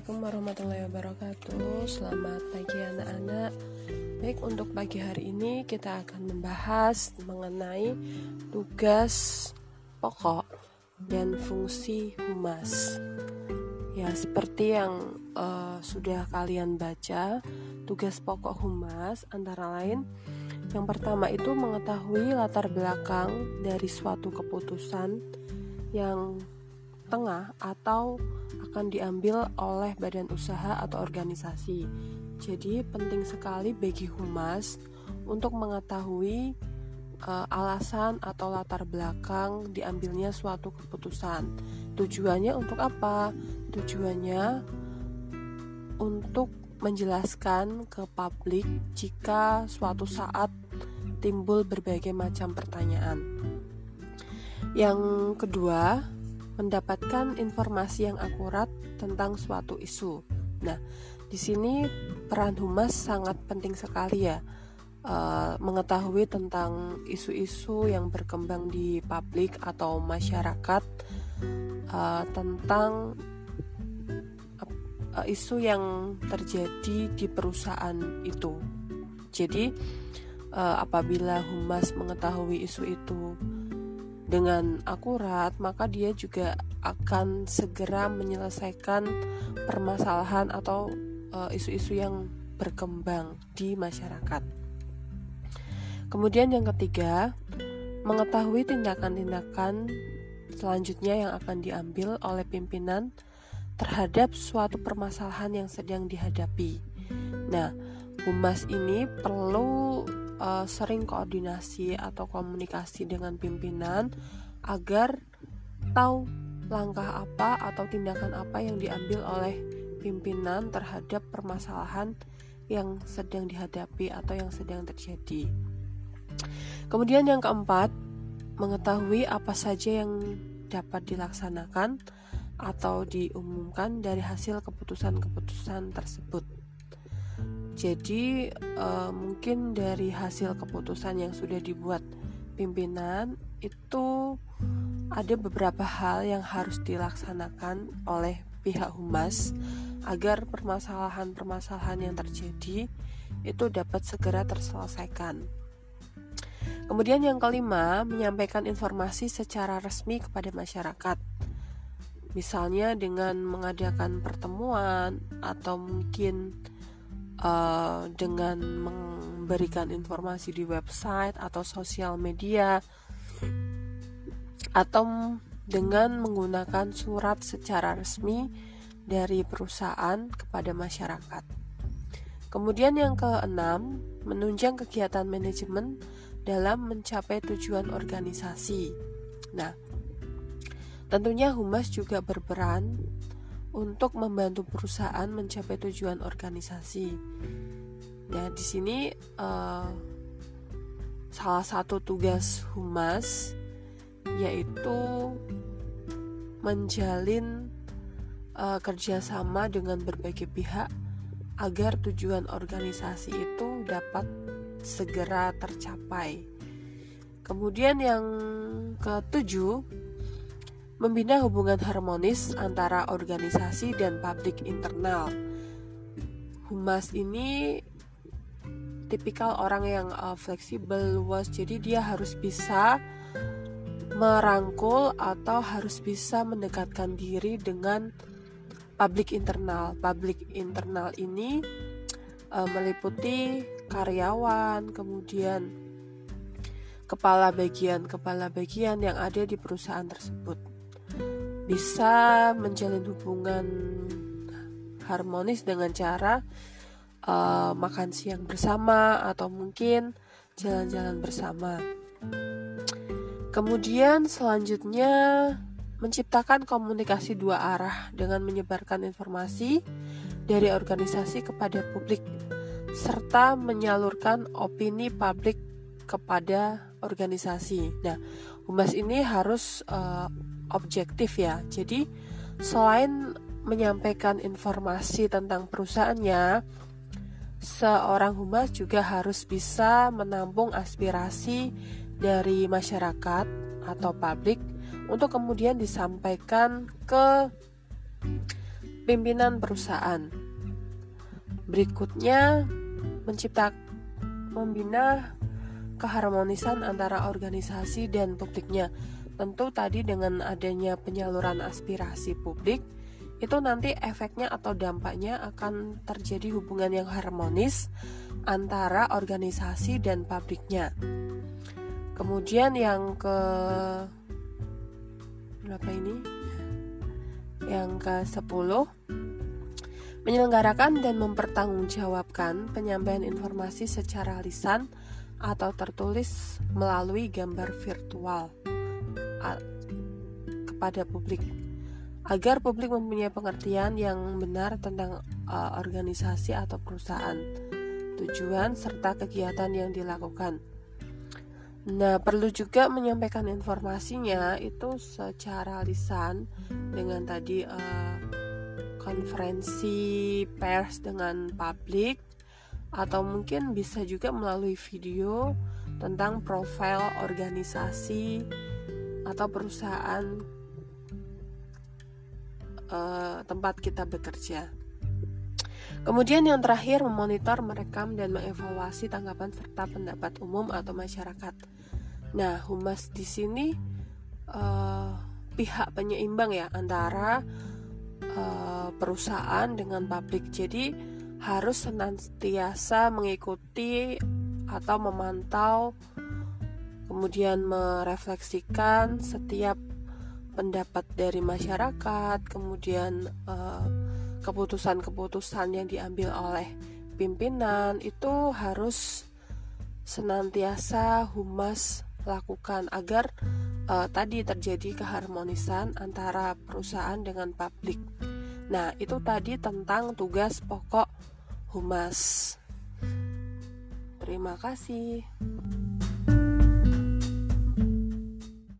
Assalamualaikum warahmatullahi wabarakatuh. Selamat pagi anak-anak. Baik untuk pagi hari ini kita akan membahas mengenai tugas pokok dan fungsi humas. Ya seperti yang uh, sudah kalian baca Tugas pokok humas antara lain Yang pertama itu mengetahui latar belakang dari suatu keputusan yang tengah atau akan diambil oleh badan usaha atau organisasi. Jadi penting sekali bagi humas untuk mengetahui uh, alasan atau latar belakang diambilnya suatu keputusan. Tujuannya untuk apa? Tujuannya untuk menjelaskan ke publik jika suatu saat timbul berbagai macam pertanyaan. Yang kedua, mendapatkan informasi yang akurat tentang suatu isu. Nah, di sini peran humas sangat penting sekali ya. Uh, mengetahui tentang isu-isu yang berkembang di publik atau masyarakat uh, tentang uh, isu yang terjadi di perusahaan itu. Jadi, uh, apabila humas mengetahui isu itu dengan akurat, maka dia juga akan segera menyelesaikan permasalahan atau eh, isu-isu uh, yang berkembang di masyarakat. Kemudian yang ketiga, mengetahui tindakan-tindakan selanjutnya yang akan diambil oleh pimpinan terhadap suatu permasalahan yang sedang dihadapi. Nah, humas ini perlu uh, sering koordinasi atau komunikasi dengan pimpinan agar tahu langkah apa atau tindakan apa yang diambil oleh pimpinan terhadap permasalahan yang sedang dihadapi atau yang sedang terjadi. Kemudian yang keempat, mengetahui apa saja yang dapat dilaksanakan atau diumumkan dari hasil keputusan-keputusan tersebut. Jadi uh, mungkin dari hasil keputusan yang sudah dibuat pimpinan itu ada beberapa hal yang harus dilaksanakan oleh pihak humas agar permasalahan-permasalahan yang terjadi itu dapat segera terselesaikan. Kemudian yang kelima, menyampaikan informasi secara resmi kepada masyarakat. Misalnya dengan mengadakan pertemuan atau mungkin uh, dengan memberikan informasi di website atau sosial media atau dengan menggunakan surat secara resmi dari perusahaan kepada masyarakat. Kemudian yang keenam, menunjang kegiatan manajemen dalam mencapai tujuan organisasi. Nah, tentunya humas juga berperan untuk membantu perusahaan mencapai tujuan organisasi. Nah, di sini uh, salah satu tugas humas yaitu menjalin uh, kerjasama dengan berbagai pihak agar tujuan organisasi itu dapat segera tercapai. Kemudian yang ketujuh membina hubungan harmonis antara organisasi dan publik internal. Humas ini tipikal orang yang uh, fleksibel, luas, jadi dia harus bisa merangkul atau harus bisa mendekatkan diri dengan publik internal. Publik internal ini uh, meliputi karyawan, kemudian kepala bagian-kepala bagian yang ada di perusahaan tersebut bisa menjalin hubungan harmonis dengan cara uh, makan siang bersama atau mungkin jalan-jalan bersama. Kemudian selanjutnya menciptakan komunikasi dua arah dengan menyebarkan informasi dari organisasi kepada publik serta menyalurkan opini publik kepada organisasi. Nah, humas ini harus uh, objektif ya. Jadi selain menyampaikan informasi tentang perusahaannya, seorang humas juga harus bisa menampung aspirasi dari masyarakat atau publik untuk kemudian disampaikan ke pimpinan perusahaan. Berikutnya, mencipta membina keharmonisan antara organisasi dan publiknya. Tentu tadi dengan adanya penyaluran aspirasi publik, itu nanti efeknya atau dampaknya akan terjadi hubungan yang harmonis antara organisasi dan publiknya. Kemudian yang ke berapa ini? Yang ke-10 menyelenggarakan dan mempertanggungjawabkan penyampaian informasi secara lisan atau tertulis melalui gambar virtual kepada publik agar publik mempunyai pengertian yang benar tentang uh, organisasi atau perusahaan, tujuan serta kegiatan yang dilakukan. Nah, perlu juga menyampaikan informasinya itu secara lisan dengan tadi uh, konferensi pers dengan publik atau mungkin bisa juga melalui video tentang profil organisasi atau perusahaan uh, tempat kita bekerja. Kemudian yang terakhir memonitor, merekam dan mengevaluasi tanggapan serta pendapat umum atau masyarakat. Nah, humas di sini uh, pihak penyeimbang ya antara uh, perusahaan dengan publik. Jadi harus senantiasa mengikuti atau memantau kemudian merefleksikan setiap pendapat dari masyarakat, kemudian uh, keputusan-keputusan yang diambil oleh pimpinan itu harus senantiasa humas lakukan agar uh, tadi terjadi keharmonisan antara perusahaan dengan publik. Nah, itu tadi tentang tugas pokok humas. Terima kasih.